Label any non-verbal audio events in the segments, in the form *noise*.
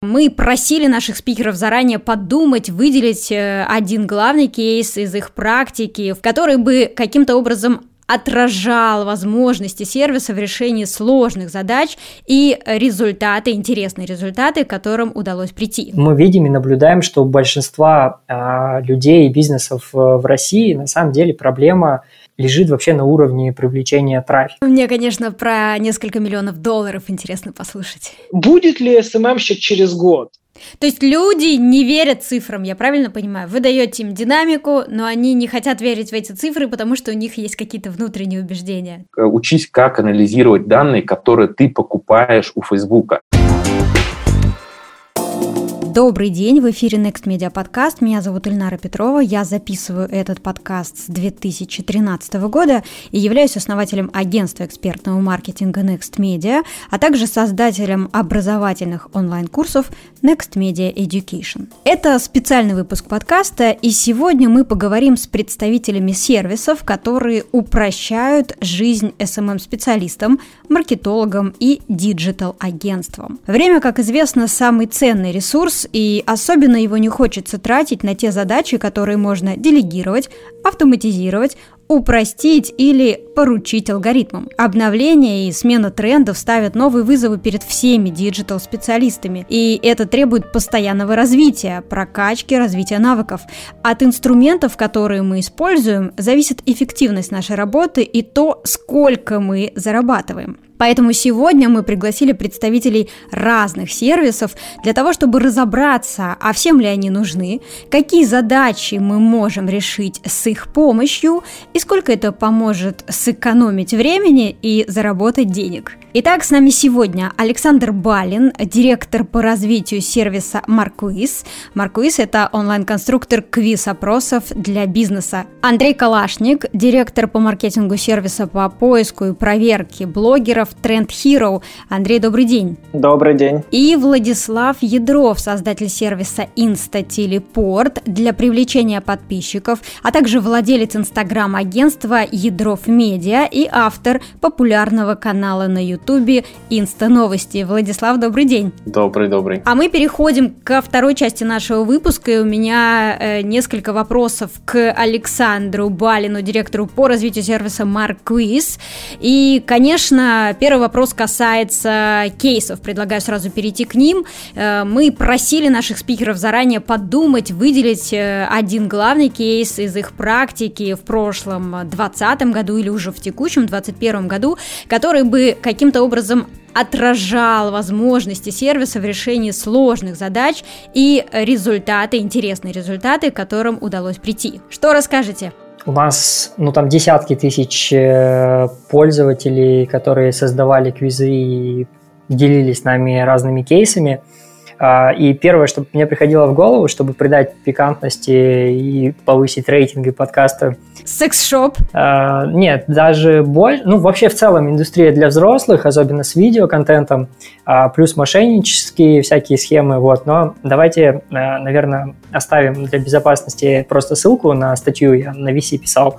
Мы просили наших спикеров заранее подумать, выделить э, один главный кейс из их практики, в который бы каким-то образом отражал возможности сервиса в решении сложных задач и результаты, интересные результаты, к которым удалось прийти. Мы видим и наблюдаем, что у большинства э, людей и бизнесов э, в России на самом деле проблема лежит вообще на уровне привлечения трафика. Мне, конечно, про несколько миллионов долларов интересно послушать. Будет ли СММщик через год? То есть люди не верят цифрам, я правильно понимаю? Вы даете им динамику, но они не хотят верить в эти цифры, потому что у них есть какие-то внутренние убеждения. Учись, как анализировать данные, которые ты покупаешь у Фейсбука. Добрый день, в эфире Next Media Podcast. Меня зовут Ильнара Петрова. Я записываю этот подкаст с 2013 года и являюсь основателем агентства экспертного маркетинга Next Media, а также создателем образовательных онлайн-курсов Next Media Education. Это специальный выпуск подкаста, и сегодня мы поговорим с представителями сервисов, которые упрощают жизнь SMM-специалистам, маркетологам и digital-агентствам. Время, как известно, самый ценный ресурс, и особенно его не хочется тратить на те задачи, которые можно делегировать, автоматизировать, упростить или поручить алгоритмам. Обновление и смена трендов ставят новые вызовы перед всеми digital-специалистами, и это требует постоянного развития, прокачки, развития навыков. От инструментов, которые мы используем, зависит эффективность нашей работы и то, сколько мы зарабатываем. Поэтому сегодня мы пригласили представителей разных сервисов для того, чтобы разобраться, а всем ли они нужны, какие задачи мы можем решить с их помощью и сколько это поможет сэкономить времени и заработать денег. Итак, с нами сегодня Александр Балин, директор по развитию сервиса Марквиз. Марквиз – это онлайн-конструктор квиз-опросов для бизнеса. Андрей Калашник, директор по маркетингу сервиса по поиску и проверке блогеров Trend Hero. Андрей, добрый день. Добрый день. И Владислав Ядров, создатель сервиса InstaTeleport для привлечения подписчиков, а также владелец инстаграм-агентства Ядров Медиа и автор популярного канала на YouTube ютубе Инста Новости. Владислав, добрый день. Добрый, добрый. А мы переходим ко второй части нашего выпуска, и у меня э, несколько вопросов к Александру Балину, директору по развитию сервиса Марк Quiz. И, конечно, первый вопрос касается кейсов. Предлагаю сразу перейти к ним. Э, мы просили наших спикеров заранее подумать, выделить э, один главный кейс из их практики в прошлом 2020 году или уже в текущем 2021 году, который бы каким-то каким-то образом отражал возможности сервиса в решении сложных задач и результаты, интересные результаты, к которым удалось прийти. Что расскажете? У нас, ну, там десятки тысяч э, пользователей, которые создавали квизы и делились с нами разными кейсами. А, и первое, что мне приходило в голову, чтобы придать пикантности и повысить рейтинги подкаста. Секс-шоп? А, нет, даже больше. Ну, вообще в целом индустрия для взрослых, особенно с видеоконтентом, а, плюс мошеннические всякие схемы. Вот. Но давайте, наверное, оставим для безопасности просто ссылку на статью. Я на VC писал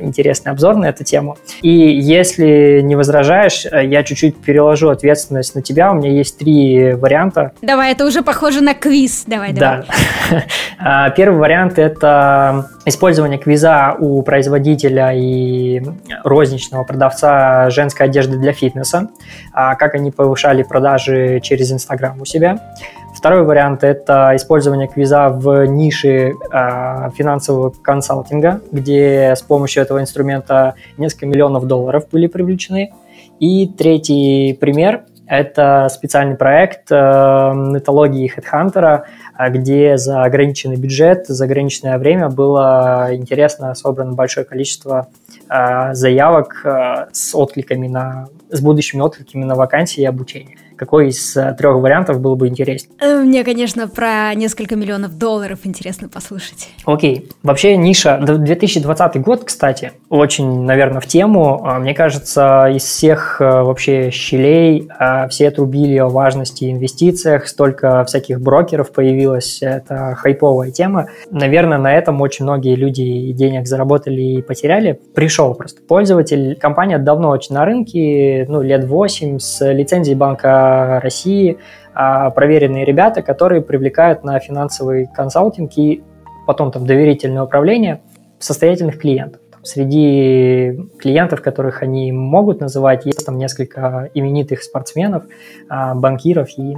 интересный обзор на эту тему. И если не возражаешь, я чуть-чуть переложу ответственность на тебя. У меня есть три варианта Давай, это уже похоже на квиз. Давай, давай. Да. *laughs* А, первый вариант – это использование квиза у производителя и розничного продавца женской одежды для фитнеса, а, как они повышали продажи через Инстаграм у себя. Второй вариант – это использование квиза в нише э, финансового консалтинга, где с помощью этого инструмента несколько миллионов долларов были привлечены. И третий пример это специальный проект э, нетологии Headhunter, э, где за ограниченный бюджет, за ограниченное время было интересно собрано большое количество э, заявок э, с откликами на, с будущими откликами на вакансии и обучение. Какой из э, трех вариантов был бы интереснее? Э, мне, конечно, про несколько миллионов долларов интересно послушать. Окей. Вообще ниша 2020 год, кстати, очень, наверное, в тему. А, мне кажется, из всех э, вообще щелей все трубили о важности инвестициях, столько всяких брокеров появилось, это хайповая тема. Наверное, на этом очень многие люди денег заработали и потеряли. Пришел просто пользователь, компания давно очень на рынке, ну, лет 8, с лицензией банка России а, проверенные ребята, которые привлекают на финансовый консалтинг и потом там доверительное управление состоятельных клиентов. Среди клиентов, которых они могут называть, есть там несколько именитых спортсменов, а, банкиров и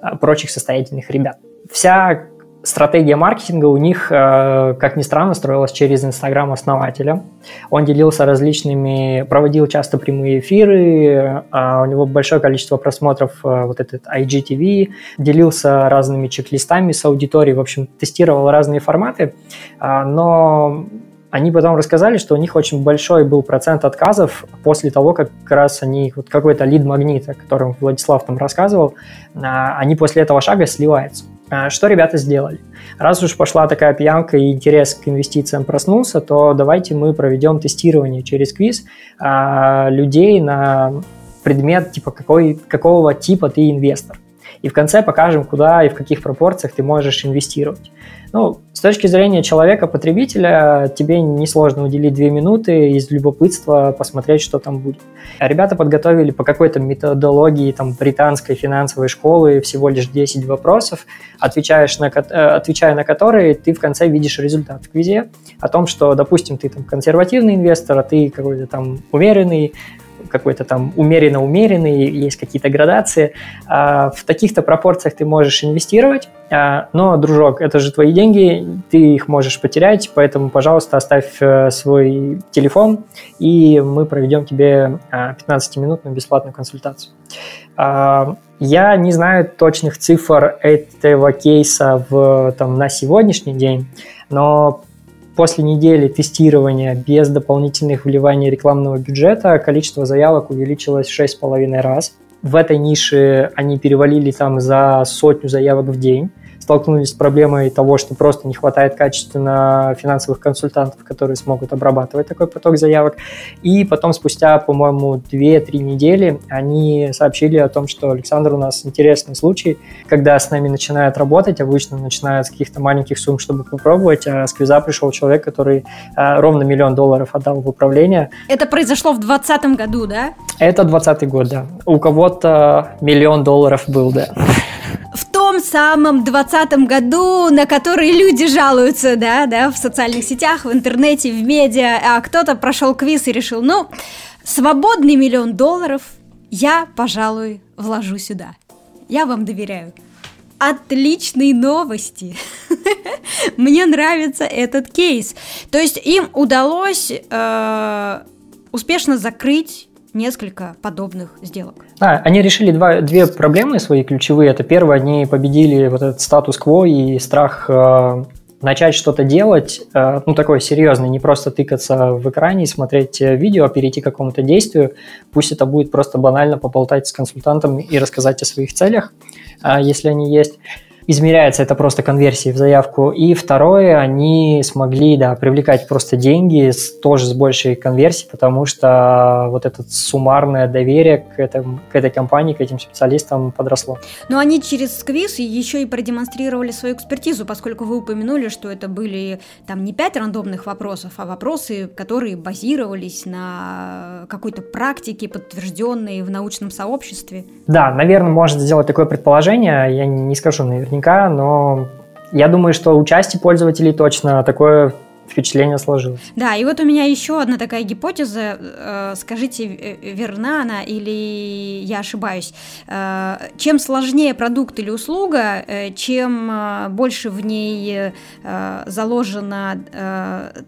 а, прочих состоятельных ребят. Вся стратегия маркетинга у них, э, как ни странно, строилась через Инстаграм основателя. Он делился различными, проводил часто прямые эфиры, а у него большое количество просмотров э, вот этот IGTV, делился разными чек-листами с аудиторией, в общем, тестировал разные форматы, а, но они потом рассказали, что у них очень большой был процент отказов после того, как как раз они, вот какой-то лид-магнит, о котором Владислав там рассказывал, а, они после этого шага сливаются. А, что ребята сделали? Раз уж пошла такая пьянка и интерес к инвестициям проснулся, то давайте мы проведем тестирование через квиз а, людей на предмет, типа, какой, какого типа ты инвестор. И в конце покажем, куда и в каких пропорциях ты можешь инвестировать. Ну, с точки зрения человека-потребителя, тебе несложно уделить две минуты из любопытства посмотреть, что там будет. А ребята подготовили по какой-то методологии там, британской финансовой школы всего лишь 10 вопросов, отвечаешь на, э, отвечая на которые ты в конце видишь результат в квизе о том, что, допустим, ты там консервативный инвестор, а ты какой-то там умеренный, какой-то там умеренно-умеренный, есть какие-то градации. А, в таких-то пропорциях ты можешь инвестировать, а, но, дружок, это же твои деньги, ты их можешь потерять, поэтому, пожалуйста, оставь э, свой телефон, и мы проведем тебе 15-минутную а, бесплатную консультацию. Я не знаю точных цифр этого кейса в, там, на сегодняшний день, но После недели тестирования без дополнительных вливаний рекламного бюджета количество заявок увеличилось в 6,5 раз. В этой нише они перевалили там за сотню заявок в день столкнулись с проблемой того, что просто не хватает качественно финансовых консультантов, которые смогут обрабатывать такой поток заявок. И потом спустя, по-моему, 2-3 недели они сообщили о том, что Александр, у нас интересный случай, когда с нами начинают работать, обычно начинают с каких-то маленьких сумм, чтобы попробовать, а с квиза пришел человек, который а, ровно миллион долларов отдал в управление. Это произошло в 2020 году, да? Это 2020 год, да. У кого-то миллион долларов был, да в том самом двадцатом году, на который люди жалуются, да, да, в социальных сетях, в интернете, в медиа, а кто-то прошел квиз и решил, ну, свободный миллион долларов я, пожалуй, вложу сюда. Я вам доверяю. Отличные новости. *laughs* Мне нравится этот кейс. То есть им удалось э, успешно закрыть несколько подобных сделок. Да, они решили два, две проблемы свои ключевые. Это первое, они победили вот этот статус-кво и страх э, начать что-то делать, э, ну, такое серьезное, не просто тыкаться в экране и смотреть э, видео, а перейти к какому-то действию. Пусть это будет просто банально поболтать с консультантом и рассказать о своих целях, э, если они есть измеряется это просто конверсией в заявку. И второе, они смогли, да, привлекать просто деньги с, тоже с большей конверсией, потому что вот это суммарное доверие к, этому, к этой компании, к этим специалистам подросло. Но они через квиз еще и продемонстрировали свою экспертизу, поскольку вы упомянули, что это были там не пять рандомных вопросов, а вопросы, которые базировались на какой-то практике, подтвержденной в научном сообществе. Да, наверное, можно сделать такое предположение. Я не скажу наверное наверняка, но я думаю, что у части пользователей точно такое впечатление сложилось. Да, и вот у меня еще одна такая гипотеза. Э, скажите, э, верна она или я ошибаюсь? Э, чем сложнее продукт или услуга, чем больше в ней заложена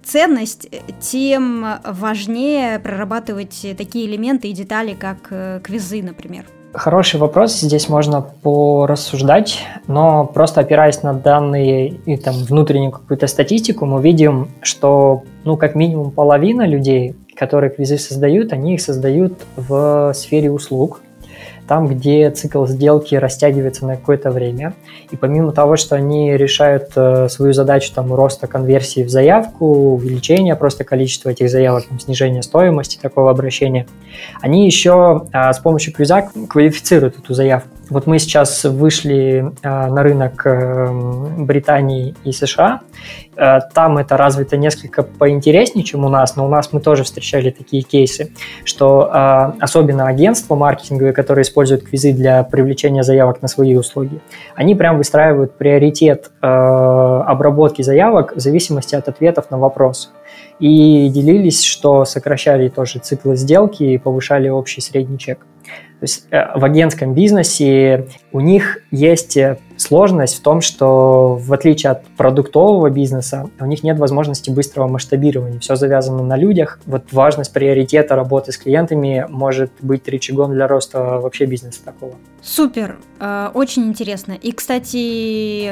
ценность, тем важнее прорабатывать такие элементы и детали, как квизы, например. Хороший вопрос, здесь можно порассуждать, но просто опираясь на данные и там внутреннюю какую-то статистику, мы видим, что ну как минимум половина людей, которые квизы создают, они их создают в сфере услуг, там, где цикл сделки растягивается на какое-то время. И помимо того, что они решают э, свою задачу там, роста конверсии в заявку, увеличения просто количества этих заявок, там, снижения стоимости такого обращения, они еще а, с помощью квиза квалифицируют эту заявку. Вот мы сейчас вышли э, на рынок э, Британии и США. Э, там это развито несколько поинтереснее, чем у нас, но у нас мы тоже встречали такие кейсы, что э, особенно агентства маркетинговые, которые используют квизы для привлечения заявок на свои услуги, они прям выстраивают приоритет э, обработки заявок в зависимости от ответов на вопросы и делились, что сокращали тоже циклы сделки и повышали общий средний чек. То есть э, в агентском бизнесе у них есть э, сложность в том, что в отличие от продуктового бизнеса, у них нет возможности быстрого масштабирования. Все завязано на людях. Вот важность приоритета работы с клиентами может быть рычагом для роста вообще бизнеса такого. Супер, э, очень интересно. И, кстати,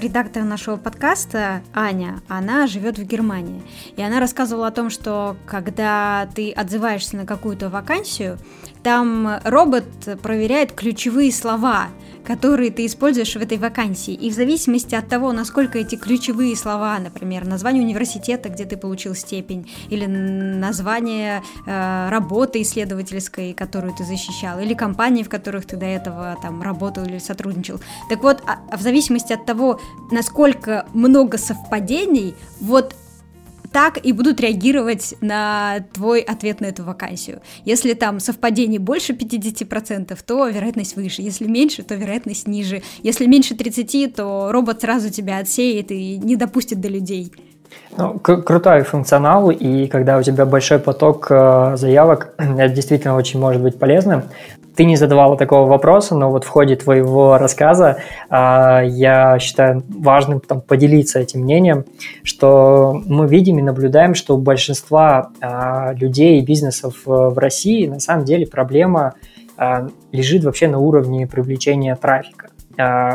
редактор нашего подкаста, Аня, она живет в Германии. И она рассказывала о том, что когда ты отзываешься на какую-то вакансию, там робот проверяет ключевые слова, которые ты используешь в этой вакансии. И в зависимости от того, насколько эти ключевые слова, например, название университета, где ты получил степень, или название э, работы исследовательской, которую ты защищал, или компании, в которых ты до этого там работал или сотрудничал. Так вот, а, а в зависимости от того, насколько много совпадений, вот так и будут реагировать на твой ответ на эту вакансию. Если там совпадений больше 50%, то вероятность выше. Если меньше, то вероятность ниже. Если меньше 30, то робот сразу тебя отсеет и не допустит до людей. Ну, крутой функционал, и когда у тебя большой поток э, заявок, *clears throat* это действительно очень может быть полезным. Ты не задавала такого вопроса, но вот в ходе твоего рассказа э, я считаю важным там, поделиться этим мнением, что мы видим и наблюдаем, что у большинства э, людей и бизнесов в России на самом деле проблема э, лежит вообще на уровне привлечения трафика.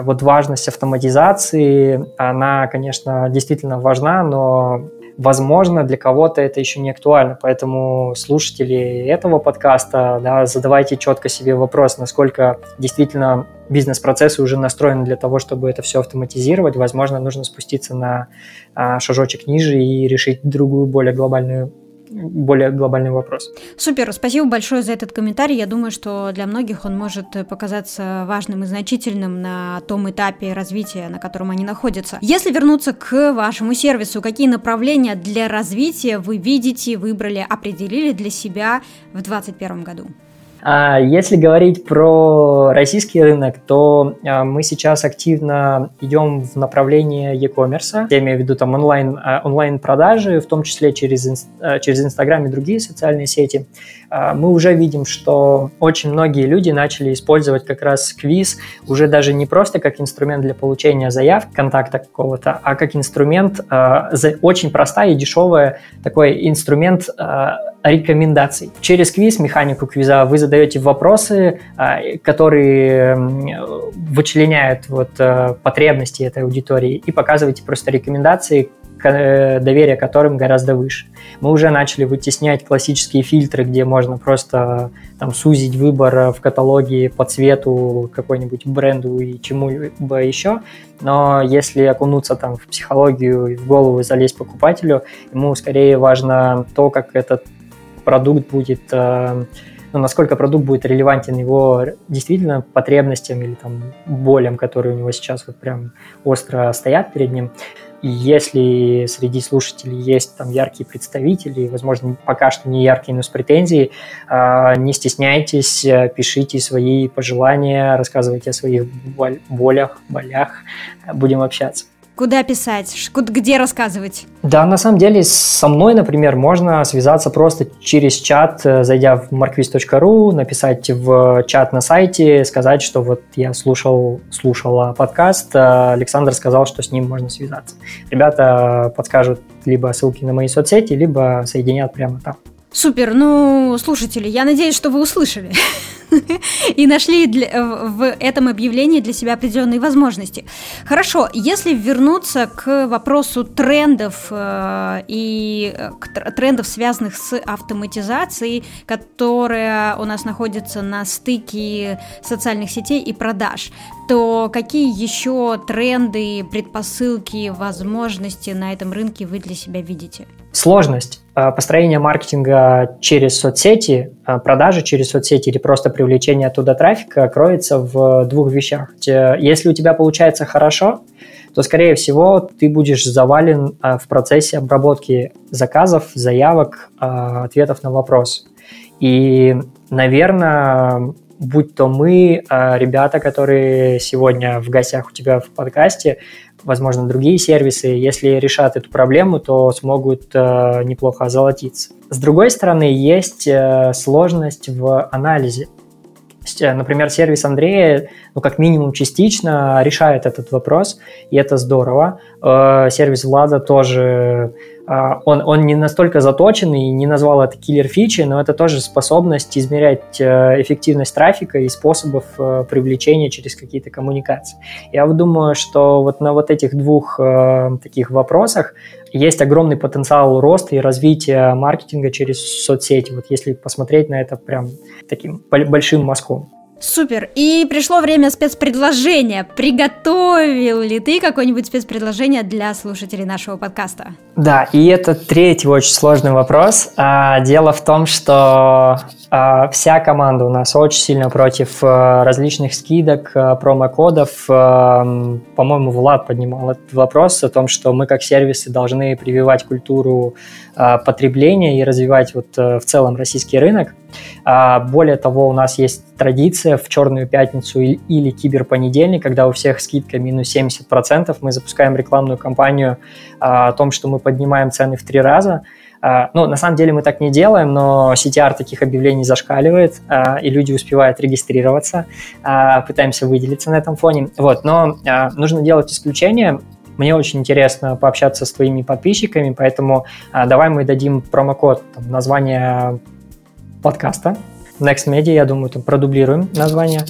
Вот важность автоматизации, она, конечно, действительно важна, но возможно, для кого-то это еще не актуально. Поэтому слушатели этого подкаста, да, задавайте четко себе вопрос, насколько действительно бизнес-процессы уже настроены для того, чтобы это все автоматизировать. Возможно, нужно спуститься на а, шажочек ниже и решить другую, более глобальную более глобальный вопрос. Супер, спасибо большое за этот комментарий. Я думаю, что для многих он может показаться важным и значительным на том этапе развития, на котором они находятся. Если вернуться к вашему сервису, какие направления для развития вы видите, выбрали, определили для себя в 2021 году? А если говорить про российский рынок, то а, мы сейчас активно идем в направлении e-commerce. Я имею в виду там онлайн, а, онлайн-продажи, в том числе через, через Инстаграм и другие социальные сети. Мы уже видим, что очень многие люди начали использовать как раз квиз уже даже не просто как инструмент для получения заявки, контакта какого-то, а как инструмент, очень простая и дешевая такой инструмент рекомендаций. Через квиз, механику квиза, вы задаете вопросы, а, которые вычленяют вот э, потребности этой аудитории и показываете просто рекомендации, э, доверие которым гораздо выше. Мы уже начали вытеснять классические фильтры, где можно просто там сузить выбор в каталоге по цвету какой-нибудь бренду и чему-либо еще. Но если окунуться там в психологию и в голову залезть покупателю, ему скорее важно то, как этот продукт будет, э, ну, насколько продукт будет релевантен его действительно потребностям или там болям, которые у него сейчас вот прям остро стоят перед ним. И если среди слушателей есть там яркие представители, возможно, пока что не яркие, но с претензией, э, не стесняйтесь, пишите свои пожелания, рассказывайте о своих болях, болях, будем общаться. Куда писать? Где рассказывать? Да, на самом деле со мной, например, можно связаться просто через чат, э, зайдя в markviz.ru, написать в чат на сайте, сказать, что вот я слушал, слушала подкаст, э, Александр сказал, что с ним можно связаться. Ребята подскажут либо ссылки на мои соцсети, либо соединят прямо там. Супер, ну, слушатели, я надеюсь, что вы услышали. *laughs* *laughs* и нашли для, в этом объявлении для себя определенные возможности. Хорошо, если вернуться к вопросу трендов э, и э, к трендов, связанных с автоматизацией, которая у нас находится на стыке социальных сетей и продаж, то какие еще тренды, предпосылки, возможности на этом рынке вы для себя видите? Сложность э, построения маркетинга через соцсети, э, продажи через соцсети или просто привлечение оттуда трафика кроется в двух вещах. Если у тебя получается хорошо, то, скорее всего, ты будешь завален в процессе обработки заказов, заявок, ответов на вопрос. И, наверное, будь то мы, ребята, которые сегодня в гостях у тебя в подкасте, возможно, другие сервисы, если решат эту проблему, то смогут э, неплохо озолотиться. С другой стороны, есть э, сложность в анализе. Э, например, сервис Андрея, ну, как минимум частично решает этот вопрос, и это здорово. Э, сервис Влада тоже он, он не настолько заточенный, не назвал это киллер фичи, но это тоже способность измерять э, эффективность трафика и способов э, привлечения через какие-то коммуникации. Я вот думаю, что вот на вот этих двух э, таких вопросах есть огромный потенциал роста и развития маркетинга через соцсети. Вот если посмотреть на это прям таким большим мазком. Супер. И пришло время спецпредложения. Приготовил ли ты какое-нибудь спецпредложение для слушателей нашего подкаста? Да, и это третий очень сложный вопрос. А, дело в том, что вся команда у нас очень сильно против а, различных скидок, промокодов. По-моему, Влад поднимал этот вопрос о том, что мы как сервисы должны прививать культуру потребления и развивать вот в целом российский рынок. Более того, у нас есть традиция в Черную пятницу или киберпонедельник, когда у всех скидка минус 70%, мы запускаем рекламную кампанию о том, что мы поднимаем цены в три раза. Ну, на самом деле мы так не делаем, но CTR таких объявлений зашкаливает, и люди успевают регистрироваться, пытаемся выделиться на этом фоне. Вот, но нужно делать исключение, мне очень интересно пообщаться с твоими подписчиками, поэтому давай мы дадим промокод, там, название подкаста, Next Media, я думаю, там продублируем название.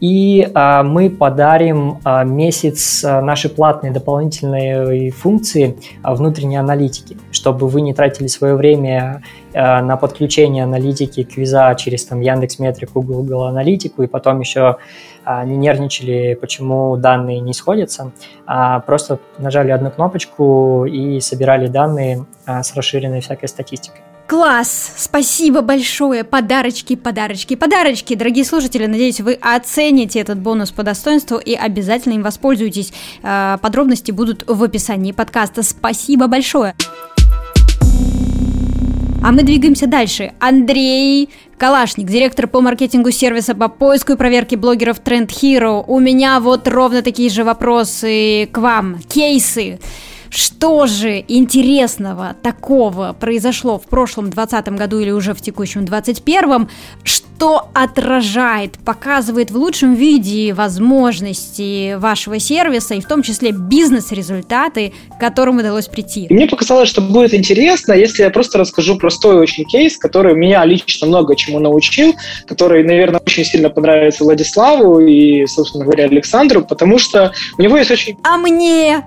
И а, мы подарим а, месяц а, нашей платной дополнительной функции а, внутренней аналитики, чтобы вы не тратили свое время а, на подключение аналитики квиза через там Яндекс Метрику, Google Аналитику, и потом еще а, не нервничали, почему данные не сходятся, а просто нажали одну кнопочку и собирали данные а, с расширенной всякой статистикой. Класс! Спасибо большое! Подарочки, подарочки, подарочки! Дорогие слушатели, надеюсь, вы оцените этот бонус по достоинству и обязательно им воспользуетесь. Э, подробности будут в описании подкаста. Спасибо большое! А мы двигаемся дальше. Андрей Калашник, директор по маркетингу сервиса по поиску и проверке блогеров Trend Hero. У меня вот ровно такие же вопросы к вам. Кейсы. Что же интересного такого произошло в прошлом 2020 году или уже в текущем 2021, что отражает, показывает в лучшем виде возможности вашего сервиса и в том числе бизнес-результаты, к которым удалось прийти? Мне показалось, что будет интересно, если я просто расскажу простой очень кейс, который меня лично много чему научил, который, наверное, очень сильно понравится Владиславу и, собственно говоря, Александру, потому что у него есть очень... А мне?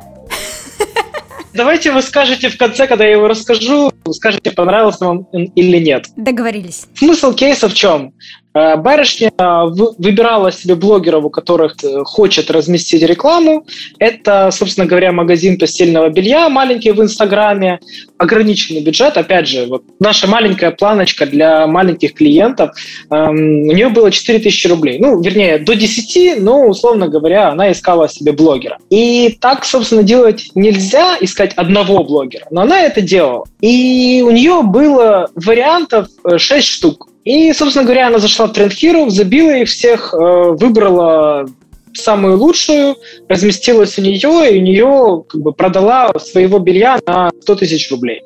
Давайте вы скажете в конце, когда я его расскажу, скажете, понравился вам или нет. Договорились. Смысл кейса в чем? Э, барышня э, выбирала себе блогеров, у которых э, хочет разместить рекламу. Это, собственно говоря, магазин постельного белья, маленький в Инстаграме, ограниченный бюджет. Опять же, вот наша маленькая планочка для маленьких клиентов. Эм, у нее было 4000 рублей. Ну, вернее, до 10, но, условно говоря, она искала себе блогера. И так, собственно, делать нельзя, искать одного блогера. Но она это делала. И у нее было вариантов 6 штук. И, собственно говоря, она зашла в Trend Hero, забила их всех, э, выбрала самую лучшую, разместилась у нее, и у нее как бы продала своего белья на 100 тысяч рублей.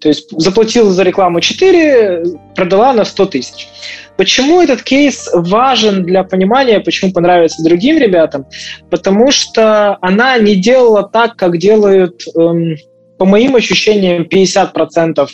То есть заплатила за рекламу 4, продала на 100 тысяч. Почему этот кейс важен для понимания, почему понравится другим ребятам? Потому что она не делала так, как делают эм, по моим ощущениям, 50%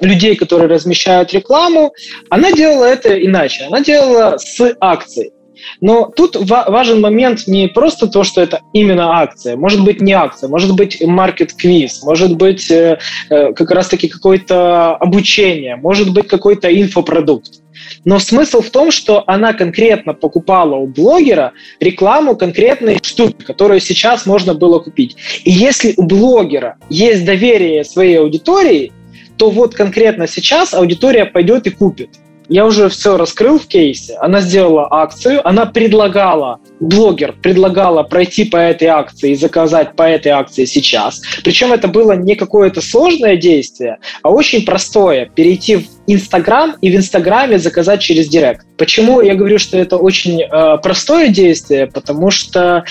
людей, которые размещают рекламу, она делала это иначе. Она делала с акцией. Но тут важен момент не просто то, что это именно акция. Может быть, не акция, может быть, маркет-квиз, может быть, э, э, как раз-таки какое-то обучение, может быть, какой-то инфопродукт. Но смысл в том, что она конкретно покупала у блогера рекламу конкретной штуки, которую сейчас можно было купить. И если у блогера есть доверие своей аудитории, то вот конкретно сейчас аудитория пойдет и купит. Я уже все раскрыл в кейсе. Она сделала акцию, она предлагала, блогер предлагала пройти по этой акции и заказать по этой акции сейчас. Причем это было не какое-то сложное действие, а очень простое. Перейти в Инстаграм и в Инстаграме заказать через Директ. Почему я говорю, что это очень э, простое действие? Потому что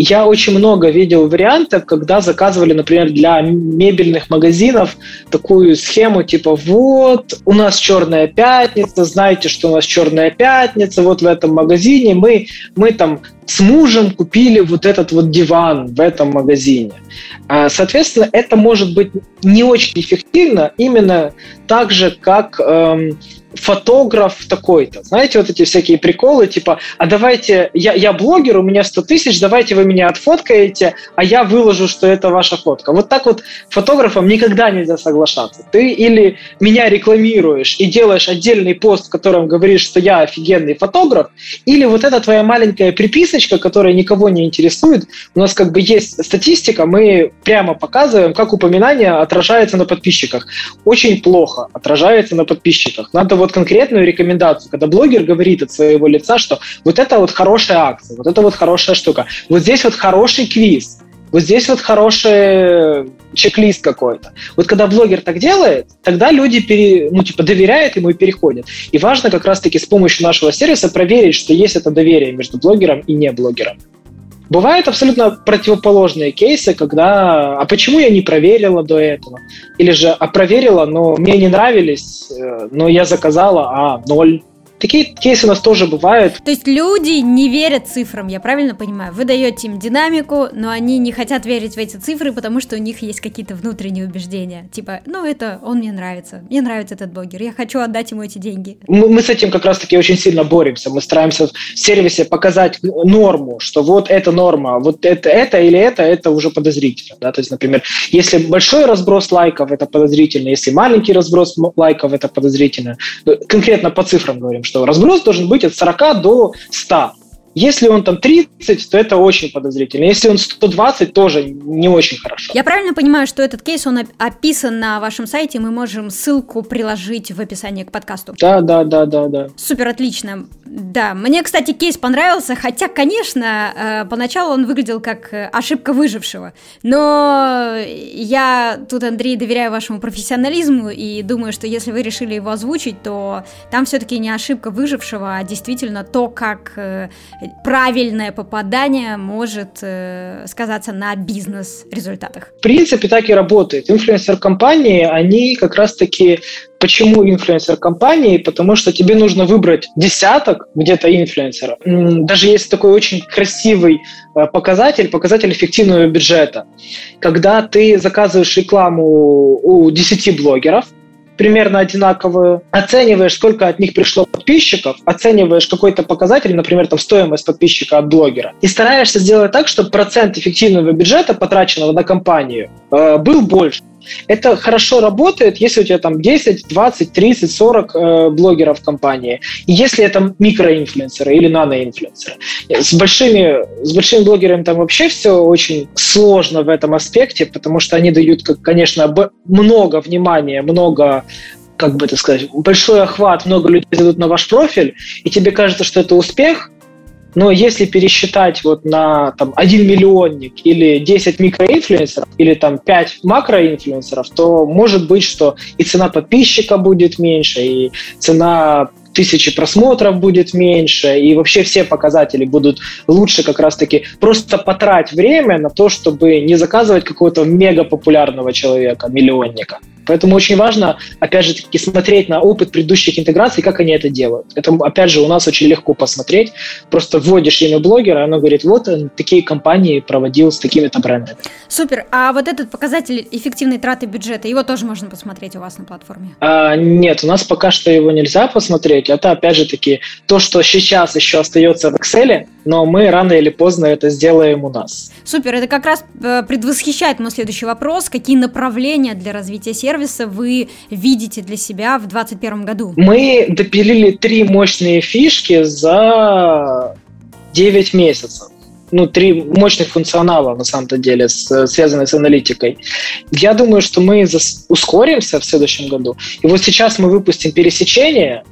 я очень много видел вариантов, когда заказывали, например, для мебельных магазинов такую схему типа вот, у нас черная пятница, знаете, что у нас черная пятница, вот в этом магазине мы, мы там с мужем купили вот этот вот диван в этом магазине. А, соответственно, это может быть не очень эффективно именно так же, как эм, фотограф такой-то. Знаете, вот эти всякие приколы, типа, а давайте, я, я блогер, у меня 100 тысяч, давайте вы меня отфоткаете, а я выложу, что это ваша фотка. Вот так вот фотографам никогда нельзя соглашаться. Ты или меня рекламируешь и делаешь отдельный пост, в котором говоришь, что я офигенный фотограф, или вот эта твоя маленькая приписочка, которая никого не интересует. У нас как бы есть статистика, мы прямо показываем, как упоминание отражается на подписчиках. Очень плохо отражается на подписчиках. Надо вот конкретную рекомендацию, когда блогер говорит от своего лица, что вот это вот хорошая акция, вот это вот хорошая штука, вот здесь вот хороший квиз, вот здесь вот хороший чек-лист какой-то. Вот когда блогер так делает, тогда люди пере, ну, типа, доверяют ему и переходят. И важно как раз-таки с помощью нашего сервиса проверить, что есть это доверие между блогером и не блогером. Бывают абсолютно противоположные кейсы, когда «а почему я не проверила до этого?» Или же «а проверила, но мне не нравились, э, но я заказала, а ноль». Такие кейсы у нас тоже бывают. То есть люди не верят цифрам, я правильно понимаю? Вы даете им динамику, но они не хотят верить в эти цифры, потому что у них есть какие-то внутренние убеждения. Типа, ну это, он мне нравится, мне нравится этот блогер, я хочу отдать ему эти деньги. Мы, мы с этим как раз-таки очень сильно боремся. Мы стараемся в сервисе показать норму, что вот это норма, вот это, это или это, это уже подозрительно. Да? То есть, например, если большой разброс лайков, это подозрительно, если маленький разброс лайков, это подозрительно. Конкретно по цифрам говорим, что разброс должен быть от 40 до 100. Если он там 30, то это очень подозрительно. Если он 120, тоже не очень хорошо. Я правильно понимаю, что этот кейс, он описан на вашем сайте, мы можем ссылку приложить в описании к подкасту? Да, да, да, да, да. Супер, отлично. Да, мне, кстати, кейс понравился, хотя, конечно, э, поначалу он выглядел как э, ошибка выжившего. Но я тут, Андрей, доверяю вашему профессионализму и думаю, что если вы решили его озвучить, то там все-таки не ошибка выжившего, а действительно то, как э, правильное попадание может э, сказаться на бизнес-результатах? В принципе, так и работает. Инфлюенсер-компании, они как раз-таки Почему инфлюенсер-компании? Потому что тебе нужно выбрать десяток где-то инфлюенсеров. Даже есть такой очень красивый э, показатель, показатель эффективного бюджета. Когда ты заказываешь рекламу у 10 блогеров, примерно одинаковую, оцениваешь, сколько от них пришло подписчиков, оцениваешь какой-то показатель, например, там стоимость подписчика от блогера, и стараешься сделать так, чтобы процент эффективного бюджета, потраченного на компанию, э, был больше. Это хорошо работает, если у тебя там 10, 20, 30, 40 э, блогеров в компании. И если это микроинфлюенсеры или наноинфлюенсеры. С большими, с большими блогерами там вообще все очень сложно в этом аспекте, потому что они дают, конечно, много внимания, много как бы это сказать, большой охват, много людей зайдут на ваш профиль, и тебе кажется, что это успех, но если пересчитать вот на там, 1 миллионник или 10 микроинфлюенсеров, или там 5 макроинфлюенсеров, то может быть, что и цена подписчика будет меньше, и цена тысячи просмотров будет меньше, и вообще все показатели будут лучше как раз-таки просто потрать время на то, чтобы не заказывать какого-то мега популярного человека, миллионника. Поэтому очень важно, опять же, таки, смотреть на опыт предыдущих интеграций, как они это делают. Это, опять же, у нас очень легко посмотреть. Просто вводишь имя блогера, оно говорит, вот такие компании проводил с такими-то брендами. Супер. А вот этот показатель эффективной траты бюджета, его тоже можно посмотреть у вас на платформе? А, нет, у нас пока что его нельзя посмотреть. Это, опять же, таки, то, что сейчас еще остается в Excel, но мы рано или поздно это сделаем у нас. Супер. Это как раз э, предвосхищает мой следующий вопрос. Какие направления для развития сервиса сервиса вы видите для себя в 2021 году? Мы допилили три мощные фишки за 9 месяцев. ну, три мощных функционала, на самом-то деле, с, связанные с аналитикой. Я думаю, что мы зас- ускоримся в следующем году. И вот сейчас мы выпустим пересечение,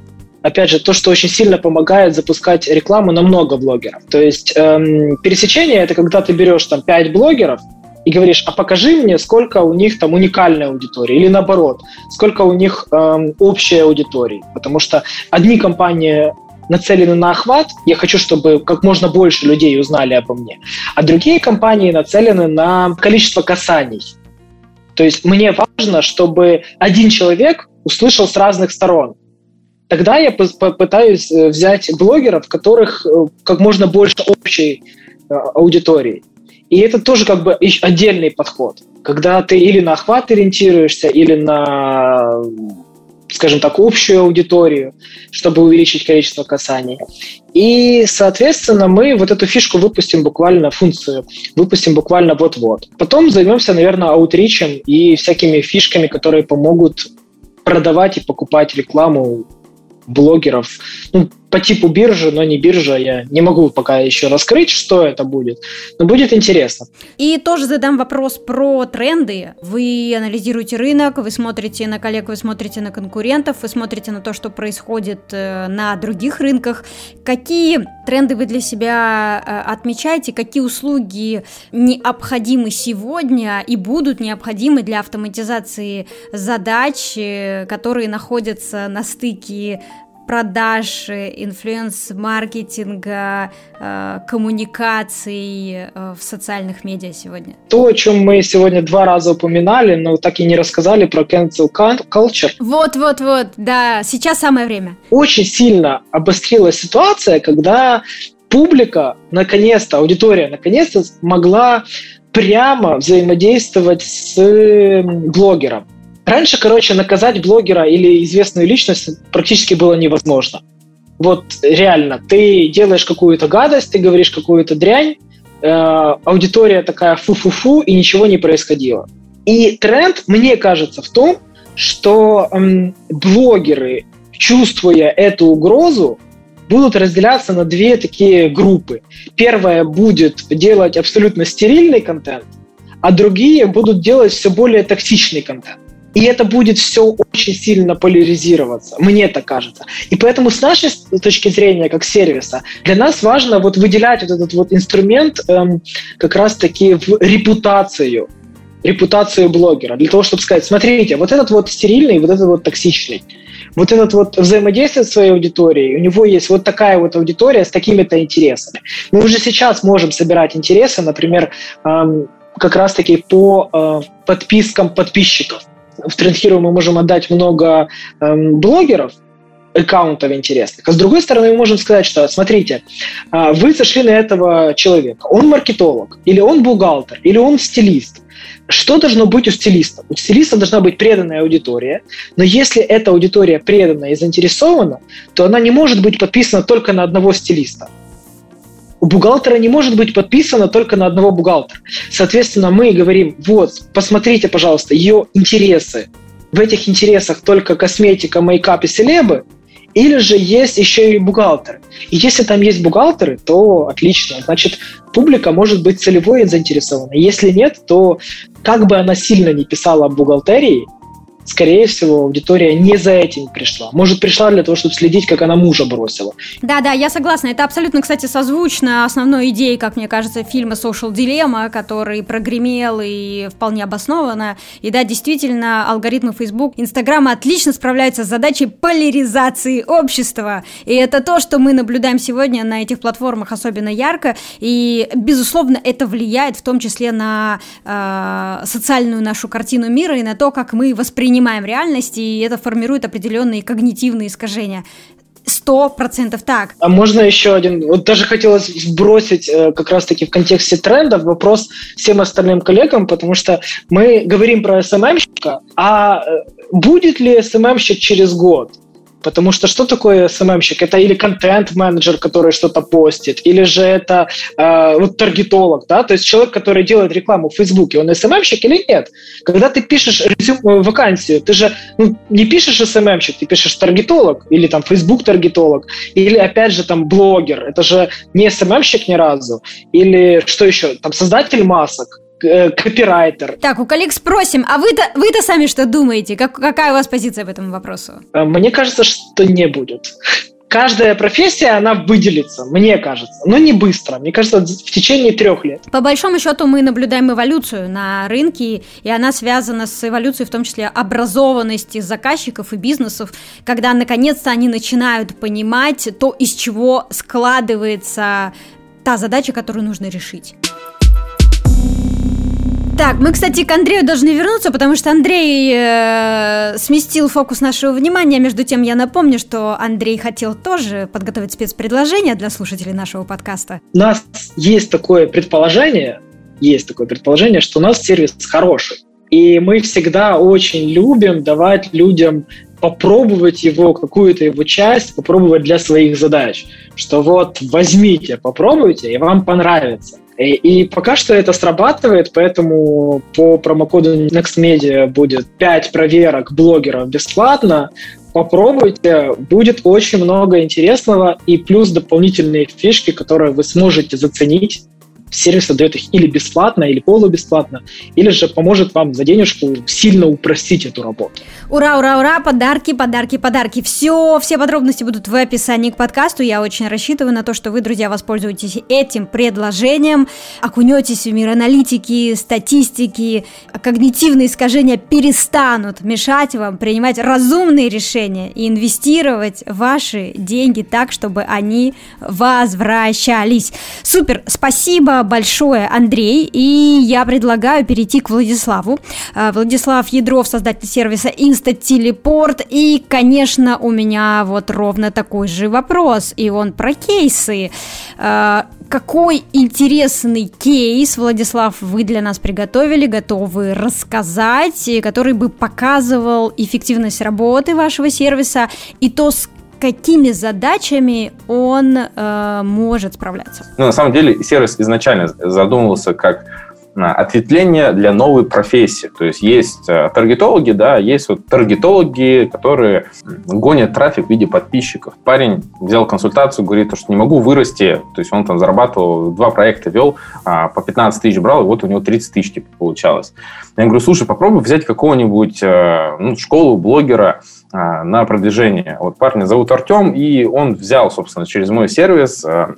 опять же, то, что очень сильно помогает запускать рекламу на много блогеров. То есть эм, пересечение – это когда ты берешь там 5 блогеров, и говоришь, а покажи мне, сколько у них там уникальная аудитория, или наоборот, сколько у них эм, общая аудитория. Потому что одни компании нацелены на охват, я хочу, чтобы как можно больше людей узнали обо мне, а другие компании нацелены на количество касаний. То есть мне важно, чтобы один человек услышал с разных сторон. Тогда я попытаюсь э, взять блогеров, которых э, как можно больше общей э, аудитории. И это тоже как бы отдельный подход, когда ты или на охват ориентируешься, или на скажем так, общую аудиторию, чтобы увеличить количество касаний. И, соответственно, мы вот эту фишку выпустим буквально, функцию выпустим буквально вот-вот. Потом займемся, наверное, аутричем и всякими фишками, которые помогут продавать и покупать рекламу блогеров. Ну, по типу биржи, но не биржа. Я не могу пока еще раскрыть, что это будет, но будет интересно. И тоже задам вопрос про тренды. Вы анализируете рынок, вы смотрите на коллег, вы смотрите на конкурентов, вы смотрите на то, что происходит э, на других рынках. Какие тренды вы для себя э, отмечаете, какие услуги необходимы сегодня и будут необходимы для автоматизации задач, э, которые находятся на стыке продаж, инфлюенс-маркетинга, э, коммуникаций э, в социальных медиа сегодня? То, о чем мы сегодня два раза упоминали, но так и не рассказали про cancel culture. Вот-вот-вот, да, сейчас самое время. Очень сильно обострилась ситуация, когда публика, наконец-то, аудитория, наконец-то могла прямо взаимодействовать с блогером. Раньше, короче, наказать блогера или известную личность практически было невозможно. Вот реально, ты делаешь какую-то гадость, ты говоришь какую-то дрянь, э, аудитория такая фу-фу-фу, и ничего не происходило. И тренд, мне кажется, в том, что эм, блогеры, чувствуя эту угрозу, будут разделяться на две такие группы. Первая будет делать абсолютно стерильный контент, а другие будут делать все более токсичный контент. И это будет все очень сильно поляризироваться, мне так кажется. И поэтому с нашей точки зрения, как сервиса, для нас важно вот выделять вот этот вот инструмент эм, как раз-таки в репутацию, репутацию блогера, для того, чтобы сказать, смотрите, вот этот вот стерильный, вот этот вот токсичный. Вот этот вот взаимодействие с своей аудиторией, у него есть вот такая вот аудитория с такими-то интересами. Мы уже сейчас можем собирать интересы, например, эм, как раз-таки по э, подпискам подписчиков в Трендхиру мы можем отдать много эм, блогеров, аккаунтов интересных. А с другой стороны, мы можем сказать, что, смотрите, а, вы зашли на этого человека, он маркетолог, или он бухгалтер, или он стилист. Что должно быть у стилиста? У стилиста должна быть преданная аудитория, но если эта аудитория предана и заинтересована, то она не может быть подписана только на одного стилиста у бухгалтера не может быть подписано только на одного бухгалтера. Соответственно, мы говорим, вот, посмотрите, пожалуйста, ее интересы. В этих интересах только косметика, мейкап и селебы, или же есть еще и бухгалтер. И если там есть бухгалтеры, то отлично. Значит, публика может быть целевой и заинтересована. Если нет, то как бы она сильно не писала об бухгалтерии, скорее всего, аудитория не за этим пришла. Может, пришла для того, чтобы следить, как она мужа бросила. Да, да, я согласна. Это абсолютно, кстати, созвучно основной идее, как мне кажется, фильма Social Dilemma, который прогремел и вполне обоснованно. И да, действительно, алгоритмы Facebook, Инстаграма отлично справляются с задачей поляризации общества. И это то, что мы наблюдаем сегодня на этих платформах особенно ярко. И, безусловно, это влияет в том числе на э, социальную нашу картину мира и на то, как мы воспринимаем принимаем реальность, и это формирует определенные когнитивные искажения. Сто процентов так. А можно еще один? Вот даже хотелось сбросить э, как раз-таки в контексте трендов вопрос всем остальным коллегам, потому что мы говорим про СММщика, а э, будет ли СММщик через год? Потому что что такое СММщик? Это или контент-менеджер, который что-то постит, или же это э, вот таргетолог, да, то есть человек, который делает рекламу в Фейсбуке, он СММщик или нет? Когда ты пишешь резюм, э, вакансию, ты же ну, не пишешь СММщик, ты пишешь таргетолог, или там Facebook таргетолог, или опять же там блогер, это же не СММщик ни разу, или что еще, там создатель масок, копирайтер. Так, у коллег спросим, а вы-то вы -то сами что думаете? Как, какая у вас позиция по этому вопросу? Э, мне кажется, что не будет. Каждая профессия, она выделится, мне кажется, но не быстро, мне кажется, в течение трех лет. По большому счету мы наблюдаем эволюцию на рынке, и она связана с эволюцией в том числе образованности заказчиков и бизнесов, когда наконец-то они начинают понимать то, из чего складывается та задача, которую нужно решить. Так, мы, кстати, к Андрею должны вернуться, потому что Андрей э, сместил фокус нашего внимания. Между тем, я напомню, что Андрей хотел тоже подготовить спецпредложение для слушателей нашего подкаста. У нас есть такое предположение, есть такое предположение, что у нас сервис хороший. И мы всегда очень любим давать людям попробовать его, какую-то его часть, попробовать для своих задач. Что вот возьмите, попробуйте, и вам понравится. И, и пока что это срабатывает, поэтому по промокоду NextMedia будет 5 проверок блогеров бесплатно. Попробуйте, будет очень много интересного и плюс дополнительные фишки, которые вы сможете заценить сервис отдает их или бесплатно, или полубесплатно, или же поможет вам за денежку сильно упростить эту работу. Ура, ура, ура, подарки, подарки, подарки. Все, все подробности будут в описании к подкасту. Я очень рассчитываю на то, что вы, друзья, воспользуетесь этим предложением, окунетесь в мир аналитики, статистики, когнитивные искажения перестанут мешать вам принимать разумные решения и инвестировать ваши деньги так, чтобы они возвращались. Супер, спасибо большое, Андрей, и я предлагаю перейти к Владиславу. А, Владислав Ядров, создатель сервиса Инстателепорт, и, конечно, у меня вот ровно такой же вопрос, и он про кейсы. А, какой интересный кейс, Владислав, вы для нас приготовили, готовы рассказать, который бы показывал эффективность работы вашего сервиса и то, с какими задачами он э, может справляться? Ну, на самом деле, сервис изначально задумывался как ответвление для новой профессии. То есть есть э, таргетологи, да, есть вот таргетологи, которые гонят трафик в виде подписчиков. Парень взял консультацию, говорит, что не могу вырасти. То есть он там зарабатывал, два проекта вел, а, по 15 тысяч брал, и вот у него 30 тысяч типа, получалось. Я говорю, слушай, попробуй взять какого-нибудь э, ну, школу блогера, а, на продвижение. Вот парня зовут Артем, и он взял, собственно, через мой сервис а,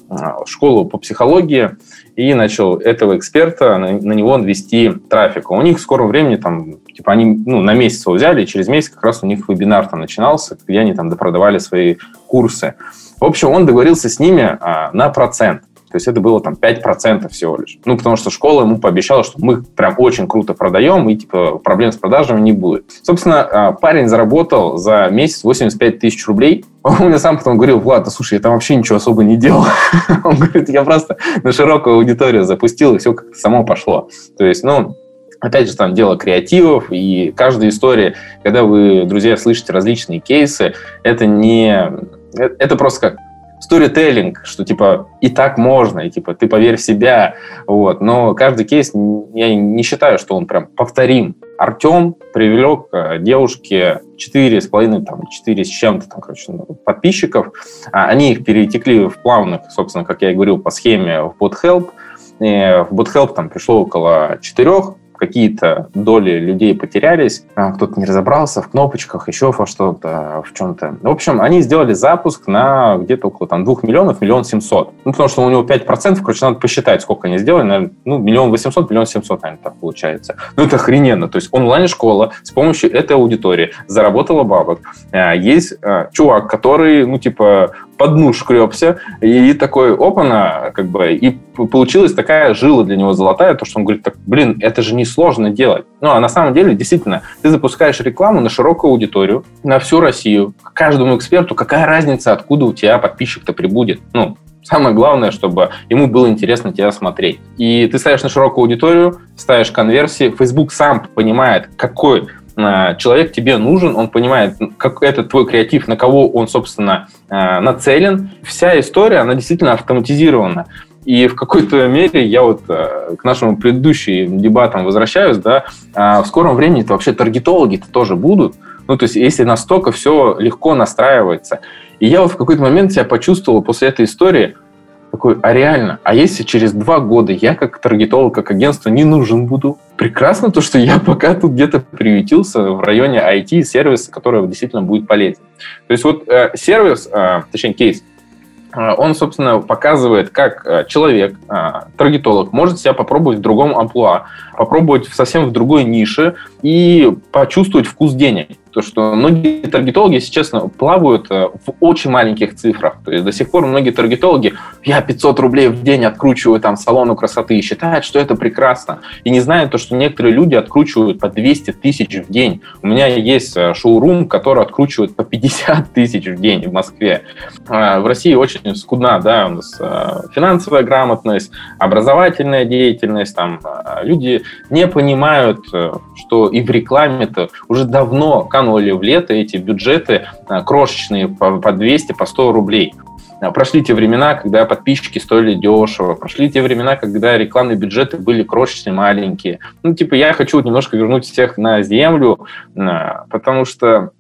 школу по психологии и начал этого эксперта на, на него вести трафик. У них в скором времени там, типа, они ну, на месяц его взяли, и через месяц как раз у них вебинар там начинался, где они там допродавали свои курсы. В общем, он договорился с ними а, на процент. То есть это было там 5% всего лишь. Ну, потому что школа ему пообещала, что мы прям очень круто продаем, и типа проблем с продажами не будет. Собственно, а, парень заработал за месяц 85 тысяч рублей. Он мне сам потом говорил, Влад, да слушай, я там вообще ничего особо не делал. *laughs* Он говорит, я просто на широкую аудиторию запустил, и все как-то само пошло. То есть, ну, Опять же, там дело креативов, и каждая история, когда вы, друзья, слышите различные кейсы, это не... Э, это просто как сторителлинг, что типа и так можно, и типа ты поверь в себя, вот. Но каждый кейс я не считаю, что он прям повторим. Артем привлек э, девушке 4 с половиной, там, 4 с чем-то, там, короче, ну, подписчиков. А они их перетекли в плавных, собственно, как я и говорил, по схеме в BotHelp. И в BotHelp там пришло около четырех какие-то доли людей потерялись, а, кто-то не разобрался в кнопочках, еще во что-то, в чем-то. В общем, они сделали запуск на где-то около там, 2 миллионов, миллион семьсот. Ну, потому что у него 5%, короче, надо посчитать, сколько они сделали, наверное, ну, миллион восемьсот, миллион семьсот, наверное, так получается. Ну, это охрененно. То есть онлайн-школа с помощью этой аудитории заработала бабок. А, есть а, чувак, который, ну, типа, под дну шкребся, и такой, опана, как бы, и получилась такая жила для него золотая, то, что он говорит, так, блин, это же не сложно делать. Ну, а на самом деле, действительно, ты запускаешь рекламу на широкую аудиторию, на всю Россию, каждому эксперту, какая разница, откуда у тебя подписчик-то прибудет? Ну, Самое главное, чтобы ему было интересно тебя смотреть. И ты ставишь на широкую аудиторию, ставишь конверсии, Facebook сам понимает, какой э, человек тебе нужен, он понимает, как этот твой креатив, на кого он, собственно, э, нацелен. Вся история, она действительно автоматизирована. И в какой-то мере я вот э, к нашему предыдущим дебатам возвращаюсь, да, э, в скором времени это вообще таргетологи-то тоже будут. Ну, то есть, если настолько все легко настраивается. И я вот в какой-то момент себя почувствовал после этой истории, такой, а реально, а если через два года я как таргетолог, как агентство не нужен буду? Прекрасно то, что я пока тут где-то приютился в районе IT-сервиса, который действительно будет полезен. То есть вот э, сервис, э, точнее кейс, он, собственно, показывает, как э, человек, э, таргетолог, может себя попробовать в другом амплуа, попробовать совсем в другой нише и почувствовать вкус денег. То, что многие таргетологи, если честно, плавают э, в очень маленьких цифрах. То есть до сих пор многие таргетологи, я 500 рублей в день откручиваю там салону красоты и считают, что это прекрасно. И не знают то, что некоторые люди откручивают по 200 тысяч в день. У меня есть э, шоурум, который откручивает по 50 *laughs* тысяч в день в Москве. А, в России очень скудна, да, у нас э, финансовая грамотность, образовательная деятельность, там люди не понимают, что и в рекламе-то уже давно канули в лето эти бюджеты а, крошечные по 200, по 100 рублей. А, прошли те времена, когда подписчики стоили дешево. Прошли те времена, когда рекламные бюджеты были крошечные, маленькие. Ну, типа, я хочу немножко вернуть всех на землю, а, потому что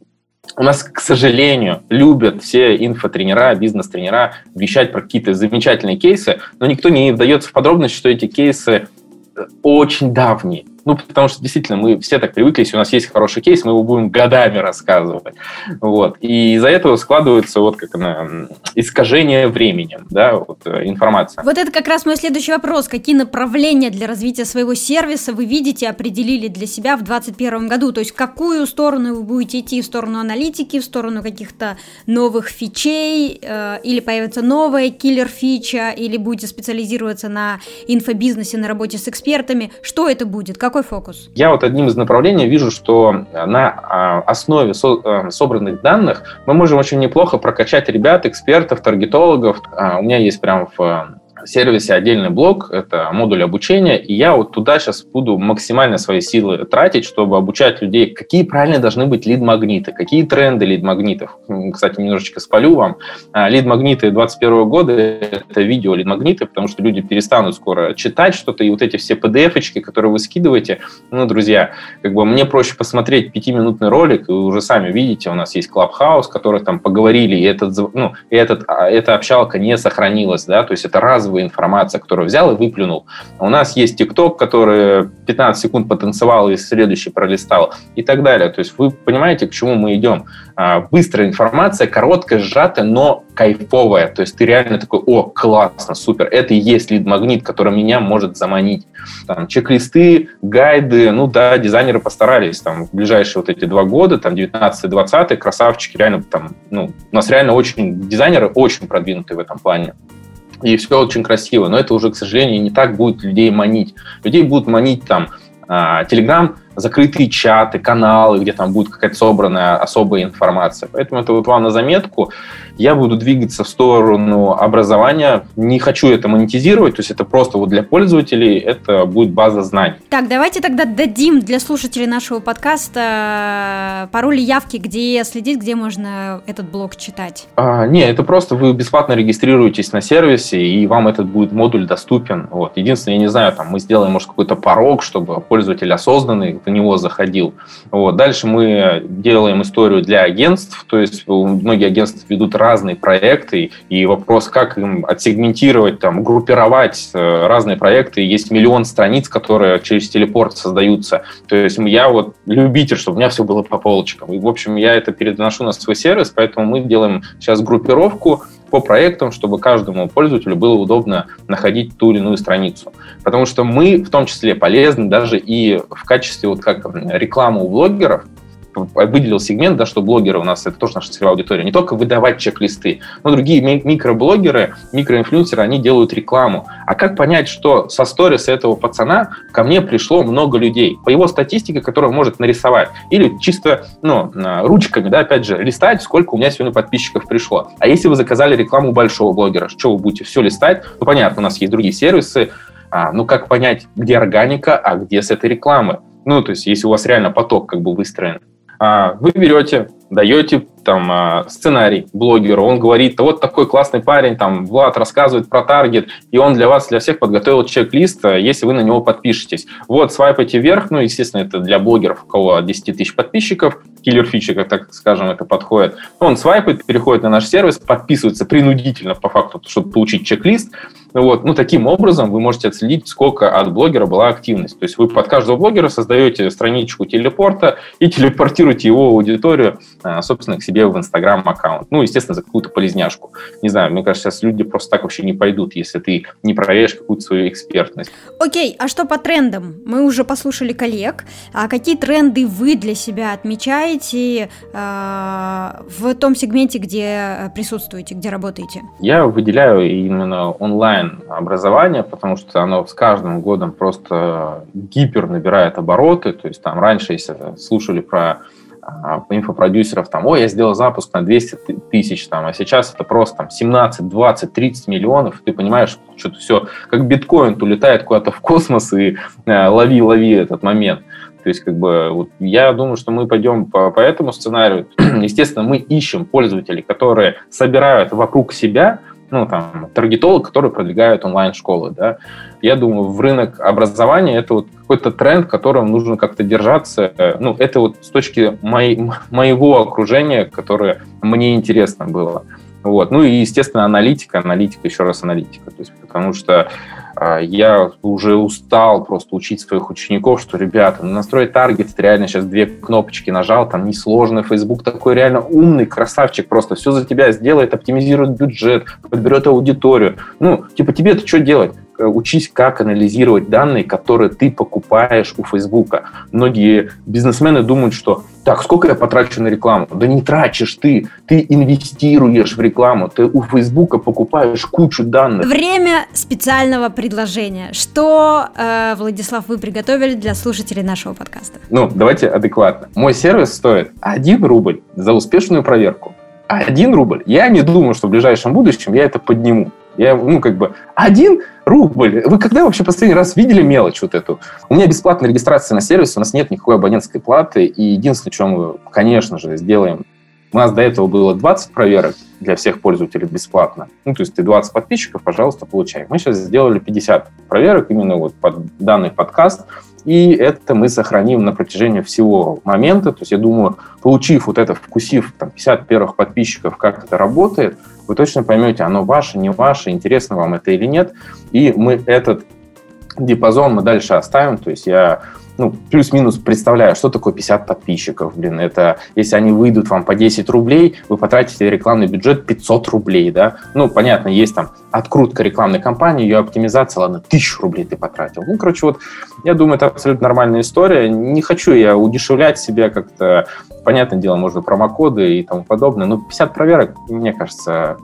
у нас, к сожалению, любят все инфотренера, бизнес-тренера вещать про какие-то замечательные кейсы, но никто не вдается в подробности, что эти кейсы э, очень давние. Ну, потому что действительно мы все так привыкли, если у нас есть хороший кейс, мы его будем годами рассказывать. Вот. И из-за этого складывается вот как она, искажение временем, да, вот, э, информация. Вот это как раз мой следующий вопрос. Какие направления для развития своего сервиса вы видите, определили для себя в 2021 году? То есть в какую сторону вы будете идти? В сторону аналитики, в сторону каких-то новых фичей? Э, или появится новая киллер-фича? Или будете специализироваться на инфобизнесе, на работе с экспертами? Что это будет? Как какой фокус? Я вот одним из направлений вижу, что на а, основе э, собранных данных мы можем очень неплохо прокачать ребят, экспертов, таргетологов. А, у меня есть прям в сервисе отдельный блок, это модуль обучения, и я вот туда сейчас буду максимально свои силы тратить, чтобы обучать людей, какие правильно должны быть лид-магниты, какие тренды лид-магнитов. Кстати, немножечко спалю вам. А, лид-магниты 2021 года – это видео лид-магниты, потому что люди перестанут скоро читать что-то, и вот эти все PDF-очки, которые вы скидываете, ну, друзья, как бы мне проще посмотреть пятиминутный ролик, и вы уже сами видите, у нас есть Clubhouse, который там поговорили, и этот, ну, и этот, а, эта общалка не сохранилась, да, то есть это разовый базовая информация, которую взял и выплюнул. У нас есть TikTok, который 15 секунд потанцевал и следующий пролистал и так далее. То есть вы понимаете, к чему мы идем. А, быстрая информация, короткая, сжатая, но кайфовая. То есть ты реально такой, о, классно, супер, это и есть лид-магнит, который меня может заманить. Там, чек-листы, гайды, ну да, дизайнеры постарались. Там, в ближайшие вот эти два года, там, 19-20, красавчики, реально там, ну, у нас реально очень, дизайнеры очень продвинутые в этом плане и все очень красиво, но это уже, к сожалению, не так будет людей манить. Людей будут манить там Телеграм, закрытые чаты, каналы, где там будет какая-то собранная особая информация. Поэтому это вот вам на заметку я буду двигаться в сторону образования. Не хочу это монетизировать, то есть это просто вот для пользователей, это будет база знаний. Так, давайте тогда дадим для слушателей нашего подкаста э, пароли явки, где следить, где можно этот блог читать. А, не, это просто вы бесплатно регистрируетесь на сервисе, и вам этот будет модуль доступен. Вот. Единственное, я не знаю, там мы сделаем, может, какой-то порог, чтобы пользователь осознанный в него заходил. Вот. Дальше мы делаем историю для агентств, то есть многие агентства ведут разные проекты, и вопрос, как им отсегментировать, там, группировать э, разные проекты. Есть миллион страниц, которые через телепорт создаются. То есть я вот любитель, чтобы у меня все было по полочкам. И, в общем, я это переношу на свой сервис, поэтому мы делаем сейчас группировку, по проектам, чтобы каждому пользователю было удобно находить ту или иную страницу. Потому что мы в том числе полезны даже и в качестве вот как рекламы у блогеров, выделил сегмент, да, что блогеры у нас, это тоже наша целевая аудитория, не только выдавать чек-листы, но другие микроблогеры, микроинфлюенсеры, они делают рекламу. А как понять, что со сторис этого пацана ко мне пришло много людей? По его статистике, которую он может нарисовать. Или чисто ну, ручками, да, опять же, листать, сколько у меня сегодня подписчиков пришло. А если вы заказали рекламу большого блогера, что вы будете все листать? Ну, понятно, у нас есть другие сервисы, а, ну, как понять, где органика, а где с этой рекламы? Ну, то есть, если у вас реально поток как бы выстроен. А, вы берете, даете там а, сценарий блогеру, он говорит, вот такой классный парень, там Влад рассказывает про таргет, и он для вас, для всех подготовил чек-лист, а, если вы на него подпишетесь. Вот, свайпайте вверх, ну, естественно, это для блогеров, у кого от 10 тысяч подписчиков, киллер фичи, как так скажем, это подходит. Он свайпает, переходит на наш сервис, подписывается принудительно по факту, чтобы получить чек-лист, вот. Ну, таким образом вы можете отследить, сколько от блогера была активность. То есть вы под каждого блогера создаете страничку телепорта и телепортируете его аудиторию, собственно, к себе в Инстаграм аккаунт. Ну, естественно, за какую-то полезняшку. Не знаю, мне кажется, сейчас люди просто так вообще не пойдут, если ты не проверяешь какую-то свою экспертность. Окей, а что по трендам? Мы уже послушали коллег. А какие тренды вы для себя отмечаете э, в том сегменте, где присутствуете, где работаете? Я выделяю именно онлайн онлайн-образование, потому что оно с каждым годом просто гипер набирает обороты. То есть там раньше, если слушали про инфопродюсеров, там, ой, я сделал запуск на 200 тысяч, там, а сейчас это просто там 17, 20, 30 миллионов, ты понимаешь, что-то все, как биткоин улетает куда-то в космос и э, лови, лови этот момент. То есть, как бы, вот, я думаю, что мы пойдем по, по этому сценарию. *clears throat* Естественно, мы ищем пользователей, которые собирают вокруг себя ну, там, таргетолог, который продвигает онлайн-школы, да. Я думаю, в рынок образования это вот какой-то тренд, которым нужно как-то держаться. Ну, это вот с точки моей, моего окружения, которое мне интересно было. Вот. Ну и, естественно, аналитика, аналитика, еще раз аналитика. То есть, потому что я уже устал просто учить своих учеников, что, ребята, ну, настроить таргет, реально сейчас две кнопочки нажал, там несложно, Facebook такой реально умный красавчик, просто все за тебя сделает, оптимизирует бюджет, подберет аудиторию. Ну, типа, тебе-то что делать? Э, учись, как анализировать данные, которые ты покупаешь у Фейсбука. Многие бизнесмены думают, что так, сколько я потрачу на рекламу? Да не тратишь ты, ты инвестируешь в рекламу, ты у Фейсбука покупаешь кучу данных. Время специального предложения. Что, э, Владислав, вы приготовили для слушателей нашего подкаста? Ну, давайте адекватно. Мой сервис стоит 1 рубль за успешную проверку. 1 рубль. Я не думаю, что в ближайшем будущем я это подниму. Я, ну, как бы, один рубль. Вы когда вообще последний раз видели мелочь вот эту? У меня бесплатная регистрация на сервис, у нас нет никакой абонентской платы, и единственное, что мы, конечно же, сделаем, у нас до этого было 20 проверок для всех пользователей бесплатно. Ну, то есть ты 20 подписчиков, пожалуйста, получай. Мы сейчас сделали 50 проверок именно вот под данный подкаст, и это мы сохраним на протяжении всего момента. То есть я думаю, получив вот это, вкусив там, 50 первых подписчиков, как это работает, вы точно поймете, оно ваше, не ваше, интересно вам это или нет. И мы этот диапазон мы дальше оставим. То есть я ну, плюс-минус представляю, что такое 50 подписчиков, блин, это если они выйдут вам по 10 рублей, вы потратите рекламный бюджет 500 рублей, да, ну, понятно, есть там открутка рекламной кампании, ее оптимизация, ладно, 1000 рублей ты потратил. Ну, короче, вот, я думаю, это абсолютно нормальная история, не хочу я удешевлять себя как-то, понятное дело, можно промокоды и тому подобное, но 50 проверок, мне кажется,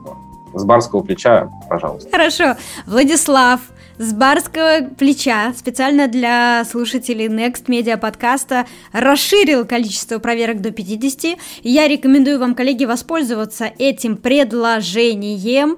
с барского плеча, пожалуйста. Хорошо. Владислав, с барского плеча специально для слушателей Next Media подкаста расширил количество проверок до 50. Я рекомендую вам, коллеги, воспользоваться этим предложением.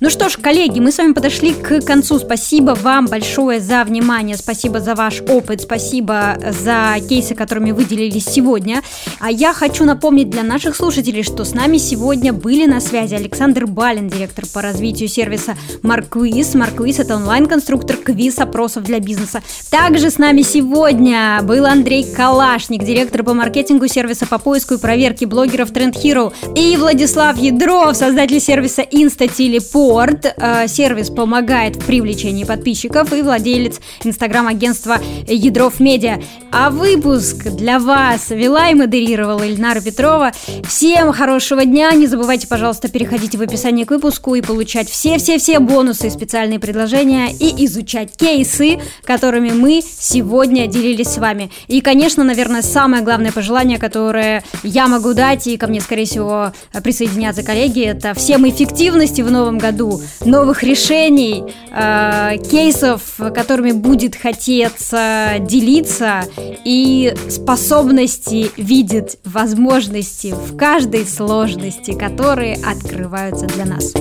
Ну что ж, коллеги, мы с вами подошли к концу. Спасибо вам большое за внимание, спасибо за ваш опыт, спасибо за кейсы, которыми выделились сегодня. А я хочу напомнить для наших слушателей, что с нами сегодня были на связи Александр Балин, директор по развитию сервиса Марквиз. Марквиз – это онлайн-конструктор квиз-опросов для бизнеса. Также с нами сегодня был Андрей Калашник, директор по маркетингу сервиса по поиску и проверке блогеров Trend Hero. И Владислав Ядров, создатель сервиса InstaTeleport. Э, сервис помогает в привлечении подписчиков и владелец инстаграм-агентства Ядров Медиа. А выпуск для вас вела и модерировала Ильнара Петрова. Всем хорошего дня. Не забывайте, пожалуйста, переходить в описание к выпуску и получать все-все-все бонусы и специальные предложения и изучать кейсы, которыми мы сегодня делились с вами. И, конечно, наверное, самое главное пожелание, которое я могу дать, и ко мне, скорее всего, присоединятся коллеги, это всем эффективности в новом году, новых решений, э, кейсов, которыми будет хотеться делиться, и способности видеть возможности в каждой сложности, которые открываются для нас.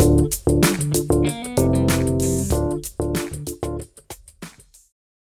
Thank you.